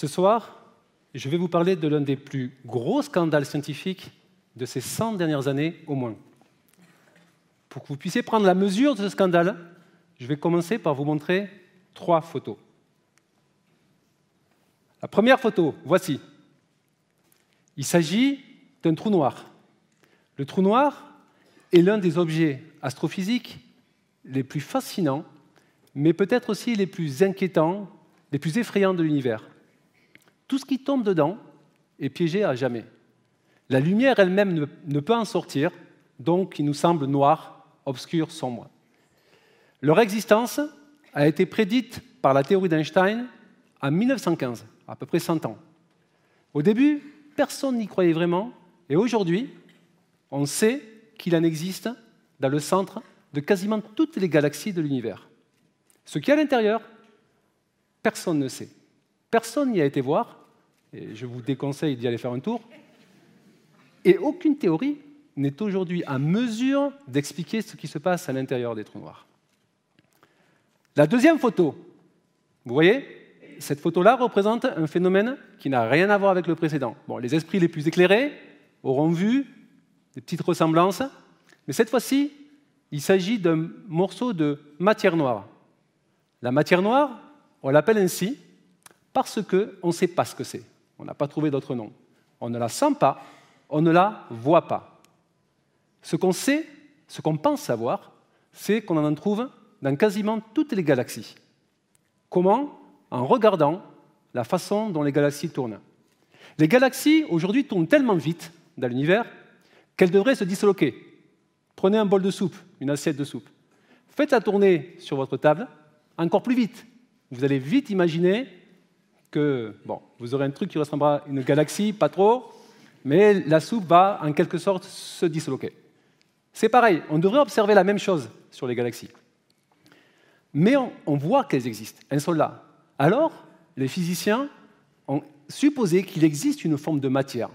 Ce soir, je vais vous parler de l'un des plus gros scandales scientifiques de ces 100 dernières années au moins. Pour que vous puissiez prendre la mesure de ce scandale, je vais commencer par vous montrer trois photos. La première photo, voici. Il s'agit d'un trou noir. Le trou noir est l'un des objets astrophysiques les plus fascinants, mais peut-être aussi les plus inquiétants, les plus effrayants de l'univers. Tout ce qui tombe dedans est piégé à jamais. La lumière elle-même ne, peut en sortir, donc il nous semble noir, obscur, sombre. Leur existence a été prédite par la théorie d'Einstein en 1915, à peu près 100 ans. Au début, personne n'y croyait vraiment, et aujourd'hui, on sait qu'il en existe dans le centre de quasiment toutes les galaxies de l'univers. Ce qu'il y a à l'intérieur, personne ne sait. Personne n'y a été voir, je vous déconseille d'y aller faire un tour. Et aucune théorie n'est aujourd'hui en mesure d'expliquer ce qui se passe à l'intérieur des trous noirs. La deuxième photo, vous voyez, cette photo-là représente un phénomène qui n'a rien à voir avec le précédent. Les esprits les plus éclairés auront vu des petites ressemblances, mais cette fois-ci, il s'agit d'un morceau de matière noire. La matière noire, on l'appelle ainsi parce qu'on ne sait pas ce que c'est. On n'a pas trouvé d'autre nom. On ne la sent pas, on ne la voit pas. Ce qu'on sait, ce qu'on pense savoir, c'est qu'on en trouve dans quasiment toutes les galaxies. Comment? En regardant la façon dont les galaxies tournent. Les galaxies, aujourd'hui, tournent tellement vite dans l'univers qu'elles devraient se disloquer. Prenez un bol de soupe, une assiette de soupe. Faites-la tourner sur votre table encore plus vite. Vous allez vite imaginer que bon, vous aurez un truc qui ressemblera à une galaxie, pas trop, mais la soupe va en quelque sorte se disloquer. C'est pareil, on devrait observer la même chose sur les galaxies. Mais on, on voit qu'elles existent, elles sont là. Alors, les physiciens ont supposé qu'il existe une forme de matière,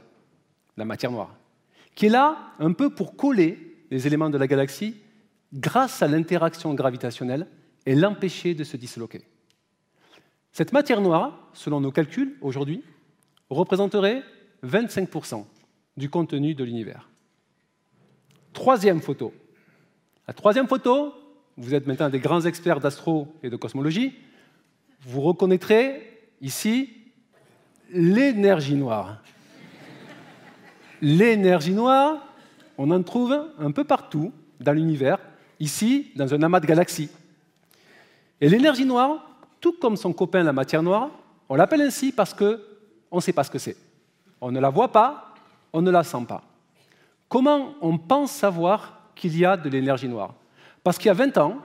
la matière noire, qui est là un peu pour coller les éléments de la galaxie grâce à l'interaction gravitationnelle et l'empêcher de se disloquer. Cette matière noire, selon nos calculs aujourd'hui, représenterait 25% du contenu de l'univers. Troisième photo. La troisième photo, vous êtes maintenant des grands experts d'astro et de cosmologie, vous reconnaîtrez ici l'énergie noire. L'énergie noire, on en trouve un peu partout dans l'univers, ici, dans un amas de galaxies. Et l'énergie noire, tout comme son copain la matière noire, on l'appelle ainsi parce qu'on ne sait pas ce que c'est. On ne la voit pas, on ne la sent pas. Comment on pense savoir qu'il y a de l'énergie noire? Parce qu'il y a 20 ans,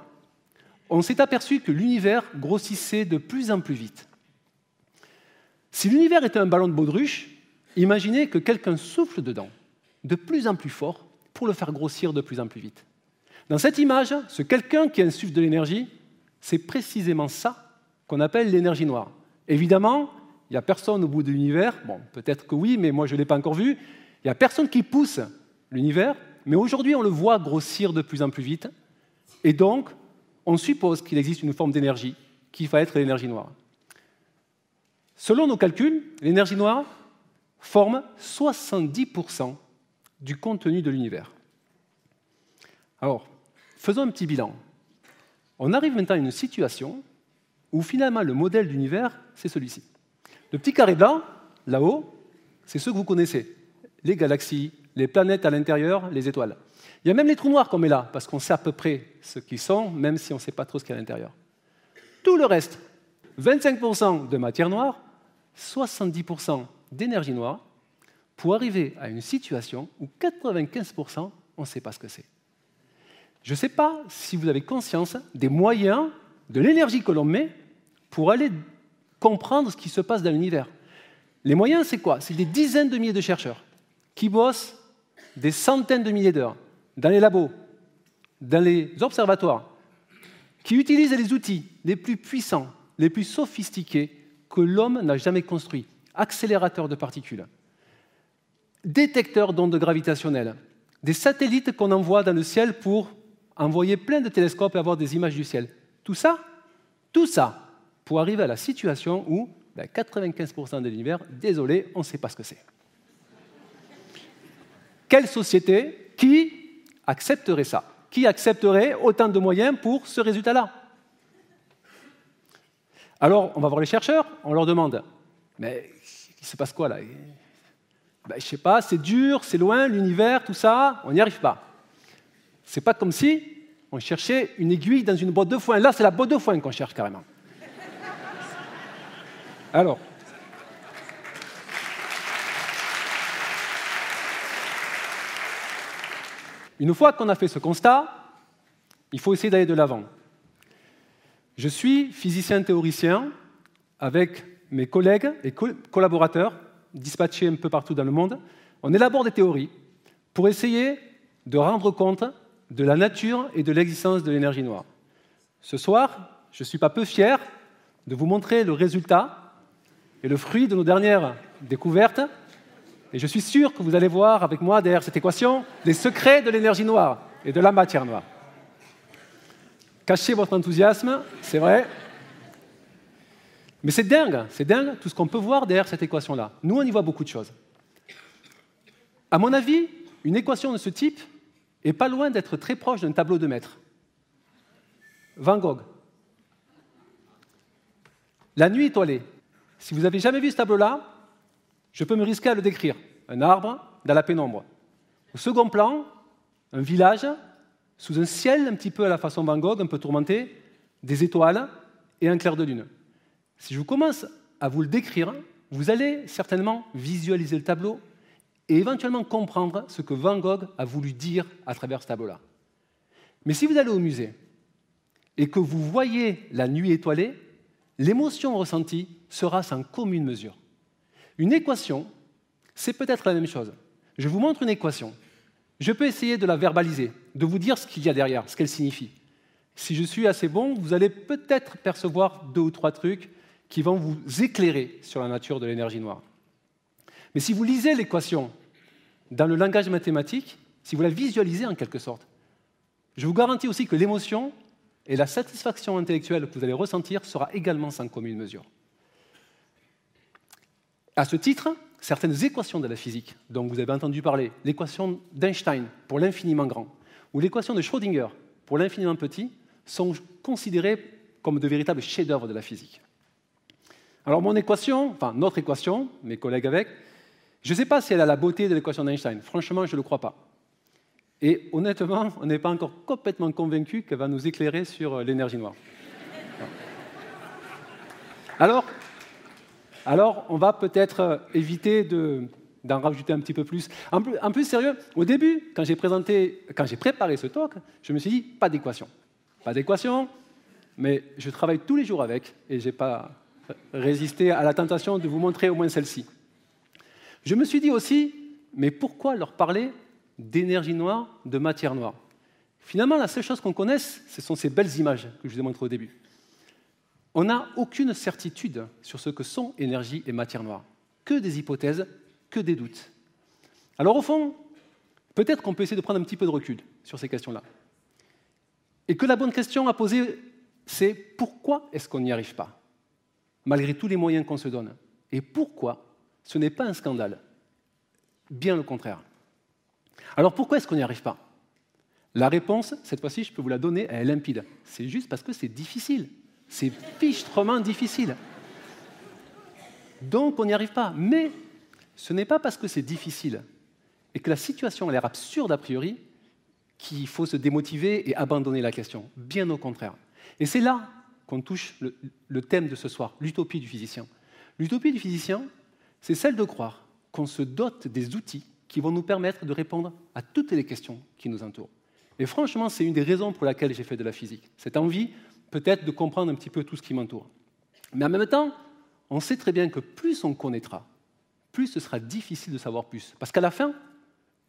on s'est aperçu que l'univers grossissait de plus en plus vite. Si l'univers était un ballon de baudruche, imaginez que quelqu'un souffle dedans, de plus en plus fort, pour le faire grossir de plus en plus vite. Dans cette image, ce quelqu'un qui insuffle de l'énergie, c'est précisément ça qu'on appelle l'énergie noire. Évidemment, il n'y a personne au bout de l'univers, bon, peut-être que oui, mais moi je ne l'ai pas encore vu, il n'y a personne qui pousse l'univers, mais aujourd'hui on le voit grossir de plus en plus vite, et donc on suppose qu'il existe une forme d'énergie qui va être l'énergie noire. Selon nos calculs, l'énergie noire forme 70% du contenu de l'univers. Alors, faisons un petit bilan. On arrive maintenant à une situation où finalement le modèle d'univers, c'est celui-ci. Le petit carré blanc, là-haut, c'est ce que vous connaissez. Les galaxies, les planètes à l'intérieur, les étoiles. Il y a même les trous noirs qu'on met là, parce qu'on sait à peu près ce qu'ils sont, même si on ne sait pas trop ce qu'il y a à l'intérieur. Tout le reste, 25% de matière noire, 70% d'énergie noire, pour arriver à une situation où 95%, on ne sait pas ce que c'est. Je ne sais pas si vous avez conscience des moyens, de l'énergie que l'on met pour aller comprendre ce qui se passe dans l'univers. Les moyens, c'est quoi? C'est des dizaines de milliers de chercheurs qui bossent des centaines de milliers d'heures dans les labos, dans les observatoires, qui utilisent les outils les plus puissants, les plus sophistiqués que l'homme n'a jamais construits. Accélérateurs de particules, détecteurs d'ondes gravitationnelles, des satellites qu'on envoie dans le ciel pour envoyer plein de télescopes et avoir des images du ciel. Tout ça, tout ça, pour arriver à la situation où 95% ben, de l'univers, désolé, on ne sait pas ce que c'est. Quelle société qui accepterait ça? Qui accepterait autant de moyens pour ce résultat-là? Alors, on va voir les chercheurs, on leur demande, mais il se passe quoi là? Ben, Je ne sais pas, c'est dur, c'est loin, l'univers, tout ça, on n'y arrive pas. C'est pas comme si on cherchait une aiguille dans une boîte de foin. Là, c'est la boîte de foin qu'on cherche carrément. Alors, une fois qu'on a fait ce constat, il faut essayer d'aller de l'avant. Je suis physicien théoricien avec mes collègues et collaborateurs dispatchés un peu partout dans le monde. On élabore des théories pour essayer de rendre compte de la nature et de l'existence de l'énergie noire. Ce soir, je ne suis pas peu fier de vous montrer le résultat et le fruit de nos dernières découvertes. Et je suis sûr que vous allez voir avec moi derrière cette équation les secrets de l'énergie noire et de la matière noire. Cachez votre enthousiasme, c'est vrai. Mais c'est dingue, c'est dingue tout ce qu'on peut voir derrière cette équation-là. Nous, on y voit beaucoup de choses. À mon avis, une équation de ce type, est pas loin d'être très proche d'un tableau de maître. Van Gogh. La nuit étoilée. Si vous n'avez jamais vu ce tableau-là, je peux me risquer à le décrire. Un arbre dans la pénombre. Au second plan, un village sous un ciel un petit peu à la façon Van Gogh, un peu tourmenté, des étoiles et un clair de lune. Si je commence à vous le décrire, vous allez certainement visualiser le tableau et éventuellement comprendre ce que Van Gogh a voulu dire à travers ce tableau-là. Mais si vous allez au musée et que vous voyez la nuit étoilée, l'émotion ressentie sera sans commune mesure. Une équation, c'est peut-être la même chose. Je vous montre une équation. Je peux essayer de la verbaliser, de vous dire ce qu'il y a derrière, ce qu'elle signifie. Si je suis assez bon, vous allez peut-être percevoir deux ou trois trucs qui vont vous éclairer sur la nature de l'énergie noire. Mais si vous lisez l'équation dans le langage mathématique, si vous la visualisez en quelque sorte, je vous garantis aussi que l'émotion et la satisfaction intellectuelle que vous allez ressentir sera également sans commune mesure. À ce titre, certaines équations de la physique dont vous avez entendu parler, l'équation d'Einstein pour l'infiniment grand, ou l'équation de Schrödinger pour l'infiniment petit, sont considérées comme de véritables chefs-d'œuvre de la physique. Alors mon équation, enfin notre équation, mes collègues avec, je ne sais pas si elle a la beauté de l'équation d'Einstein. Franchement, je ne le crois pas. Et honnêtement, on n'est pas encore complètement convaincu qu'elle va nous éclairer sur euh, l'énergie noire. Alors, alors, on va peut-être euh, éviter d'en rajouter un petit peu plus. En, plus. sérieux, au début, quand j'ai présenté, quand j'ai préparé ce talk, je me suis dit pas d'équation, pas d'équation, mais je travaille tous les jours avec et je n'ai pas résisté à la tentation de vous montrer au moins celle-ci. Je me suis dit aussi, mais pourquoi leur parler d'énergie noire, de matière noire Finalement, la seule chose qu'on connaisse, ce sont ces belles images que je vous ai montrées au début. On n'a aucune certitude sur ce que sont énergie et matière noire, que des hypothèses, que des doutes. Alors au fond, peut-être qu'on peut essayer de prendre un petit peu de recul sur ces questions-là. Et que la bonne question à poser, c'est pourquoi est-ce qu'on n'y arrive pas, malgré tous les moyens qu'on se donne? Et pourquoi ce n'est pas un scandale? Bien le contraire. Alors pourquoi est-ce qu'on n'y arrive pas? La réponse, cette fois-ci, je peux vous la donner, elle est limpide. C'est juste parce que c'est difficile. C'est fichtrement difficile. Donc on n'y arrive pas. Mais ce n'est pas parce que c'est difficile et que la situation a l'air absurde a priori qu'il faut se démotiver et abandonner la question. Bien au contraire. Et c'est là qu'on touche le, le, thème de ce soir, l'utopie du physicien. L'utopie du physicien, c'est celle de croire qu'on se dote des outils qui vont nous permettre de répondre à toutes les questions qui nous entourent. Et franchement, c'est une des raisons pour laquelle j'ai fait de la physique. Cette envie, peut-être, de comprendre un petit peu tout ce qui m'entoure. Mais en même temps, on sait très bien que plus on connaîtra, plus ce sera difficile de savoir plus. Parce qu'à la fin,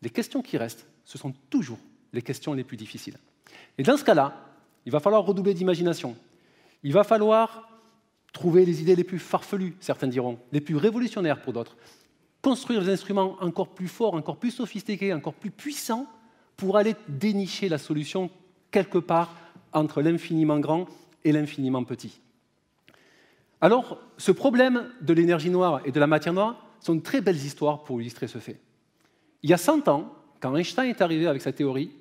les questions qui restent, ce sont toujours les questions les plus difficiles. Et dans ce cas-là, il va falloir redoubler d'imagination. Il va falloir trouver les idées les plus farfelues, certains diront, les plus révolutionnaires pour d'autres, construire des instruments encore plus forts, encore plus sophistiqués, encore plus puissants pour aller dénicher la solution quelque part entre l'infiniment grand et l'infiniment petit. Alors, ce problème de l'énergie noire et de la matière noire sont de très belles histoires pour illustrer ce fait. Il y a 100 ans, quand Einstein est arrivé avec sa théorie,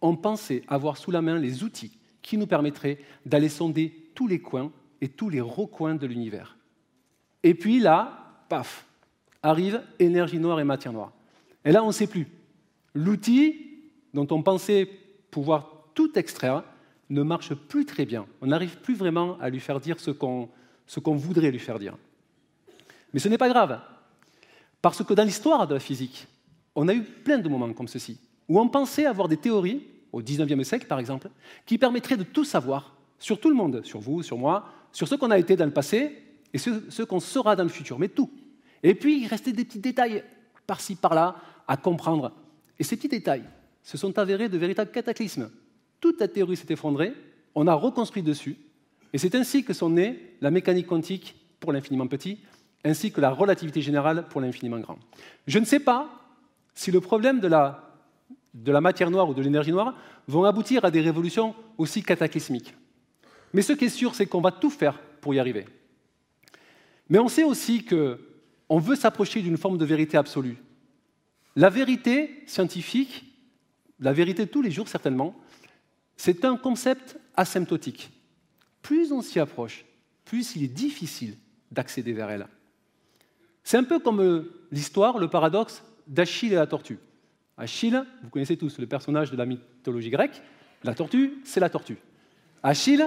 on pensait avoir sous la main les outils qui nous permettraient d'aller sonder tous les coins et tous les recoins de l'univers. Et puis là, paf, arrive énergie noire et matière noire. Et là, on ne sait plus. L'outil dont on pensait pouvoir tout extraire ne marche plus très bien. On n'arrive plus vraiment à lui faire dire ce qu'on voudrait lui faire dire. Mais ce n'est pas grave, parce que dans l'histoire de la physique, on a eu plein de moments comme ceci, où on pensait avoir des théories, au XIXe siècle par exemple, qui permettraient de tout savoir sur tout le monde, sur vous, sur moi, sur ce qu'on a été dans le passé et ce, qu'on sera dans le futur, mais tout. Et puis il restait des petits détails par-ci, par-là à comprendre. Et ces petits détails se sont avérés de véritables cataclysmes. Toute la théorie s'est effondrée, on a reconstruit dessus, et c'est ainsi que sont nées la mécanique quantique pour l'infiniment petit, ainsi que la relativité générale pour l'infiniment grand. Je ne sais pas si le problème de la, matière noire ou de l'énergie noire vont aboutir à des révolutions aussi cataclysmiques. Mais ce qui est sûr, c'est qu'on va tout faire pour y arriver. Mais on sait aussi qu'on veut s'approcher d'une forme de vérité absolue. La vérité scientifique, la vérité de tous les jours certainement, c'est un concept asymptotique. Plus on s'y approche, plus il est difficile d'accéder vers elle. C'est un peu comme euh, l'histoire, le paradoxe d'Achille et la tortue. Achille, vous connaissez tous le personnage de la mythologie grecque, la tortue, c'est la tortue. Achille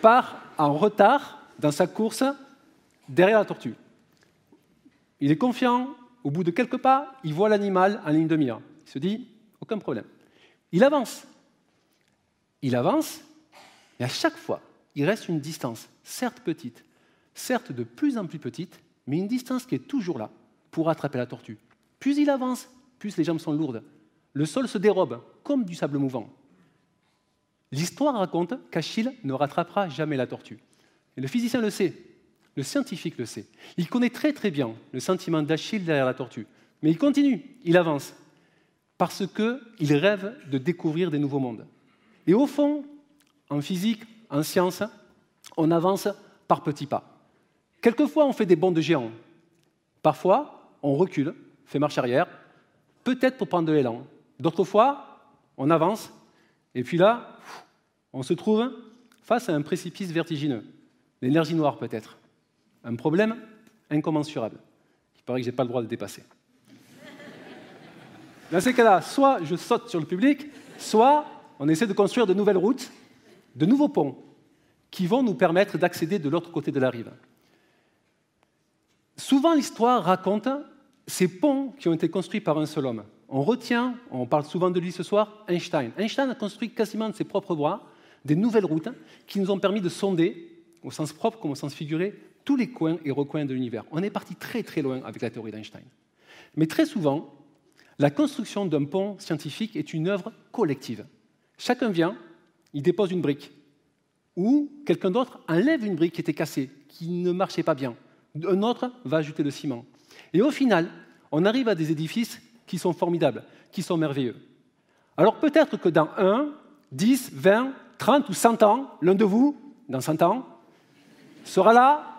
part en retard dans sa course derrière la tortue. Il est confiant, au bout de quelques pas, il voit l'animal en ligne de mire. Il se dit, aucun problème. Il avance. Il avance, et à chaque fois, il reste une distance, certes petite, certes de plus en plus petite, mais une distance qui est toujours là pour attraper la tortue. Plus il avance, plus les jambes sont lourdes. Le sol se dérobe, comme du sable mouvant. L'histoire raconte qu'Achille ne rattrapera jamais la tortue. Et le physicien le sait, le scientifique le sait. Il connaît très très bien le sentiment d'Achille derrière la tortue. Mais il continue, il avance, parce qu'il rêve de découvrir des nouveaux mondes. Et au fond, en physique, en science, on avance par petits pas. Quelquefois, on fait des bonds de géant. Parfois, on recule, fait marche arrière, peut-être pour prendre de l'élan. D'autres fois, on avance, et puis là, on se trouve face à un précipice vertigineux. L'énergie noire, peut-être. Un problème incommensurable. Il paraît que je n'ai pas le droit de le dépasser. Dans ces cas-là, soit je saute sur le public, soit on essaie de construire de nouvelles routes, de nouveaux ponts, qui vont nous permettre d'accéder de l'autre côté de la rive. Souvent, l'histoire raconte ces ponts qui ont été construits par un seul homme. On retient, on parle souvent de lui ce soir, Einstein. Einstein a construit quasiment de ses propres bras des nouvelles routes qui nous ont permis de sonder, au sens propre comme au sens figuré, tous les coins et recoins de l'univers. On est parti très très loin avec la théorie d'Einstein. Mais très souvent, la construction d'un pont scientifique est une œuvre collective. Chacun vient, il dépose une brique, ou quelqu'un d'autre enlève une brique qui était cassée, qui ne marchait pas bien. Un autre va ajouter le ciment. Et au final, on arrive à des édifices qui sont formidables, qui sont merveilleux. Alors peut-être que dans 1, 10, 20, 30 ou 100 ans, l'un de vous, dans 100 ans, sera là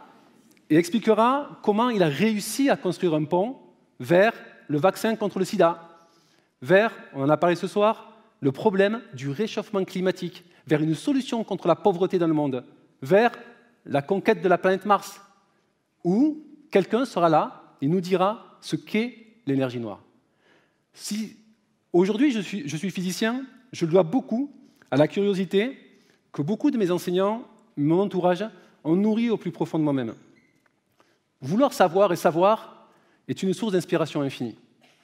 et expliquera comment il a réussi à construire un pont vers le vaccin contre le sida, vers, on en a parlé ce soir, le problème du réchauffement climatique, vers une solution contre la pauvreté dans le monde, vers la conquête de la planète Mars, où quelqu'un sera là et nous dira ce qu'est l'énergie noire. Si aujourd'hui je suis, physicien, je dois beaucoup à la curiosité que beaucoup de mes enseignants, mon entourage, ont nourri au plus profond de moi-même. Vouloir savoir et savoir est une source d'inspiration infinie.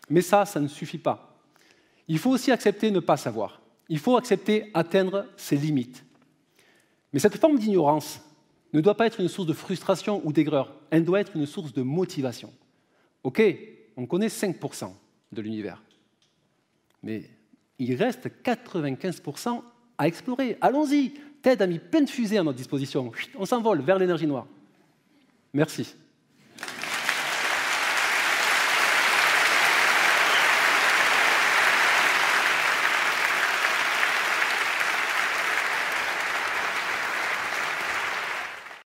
Mais ça, ça ne suffit pas. Il faut aussi accepter ne pas savoir. Il faut accepter atteindre ses limites. Mais cette forme d'ignorance ne doit pas être une source de frustration ou d'aigreur. Elle doit être une source de motivation. OK, on connaît 5% de l'univers. Mais il reste 95% à explorer. Allons-y. TED a mis plein de fusées à notre disposition. On s'envole vers l'énergie noire. Merci.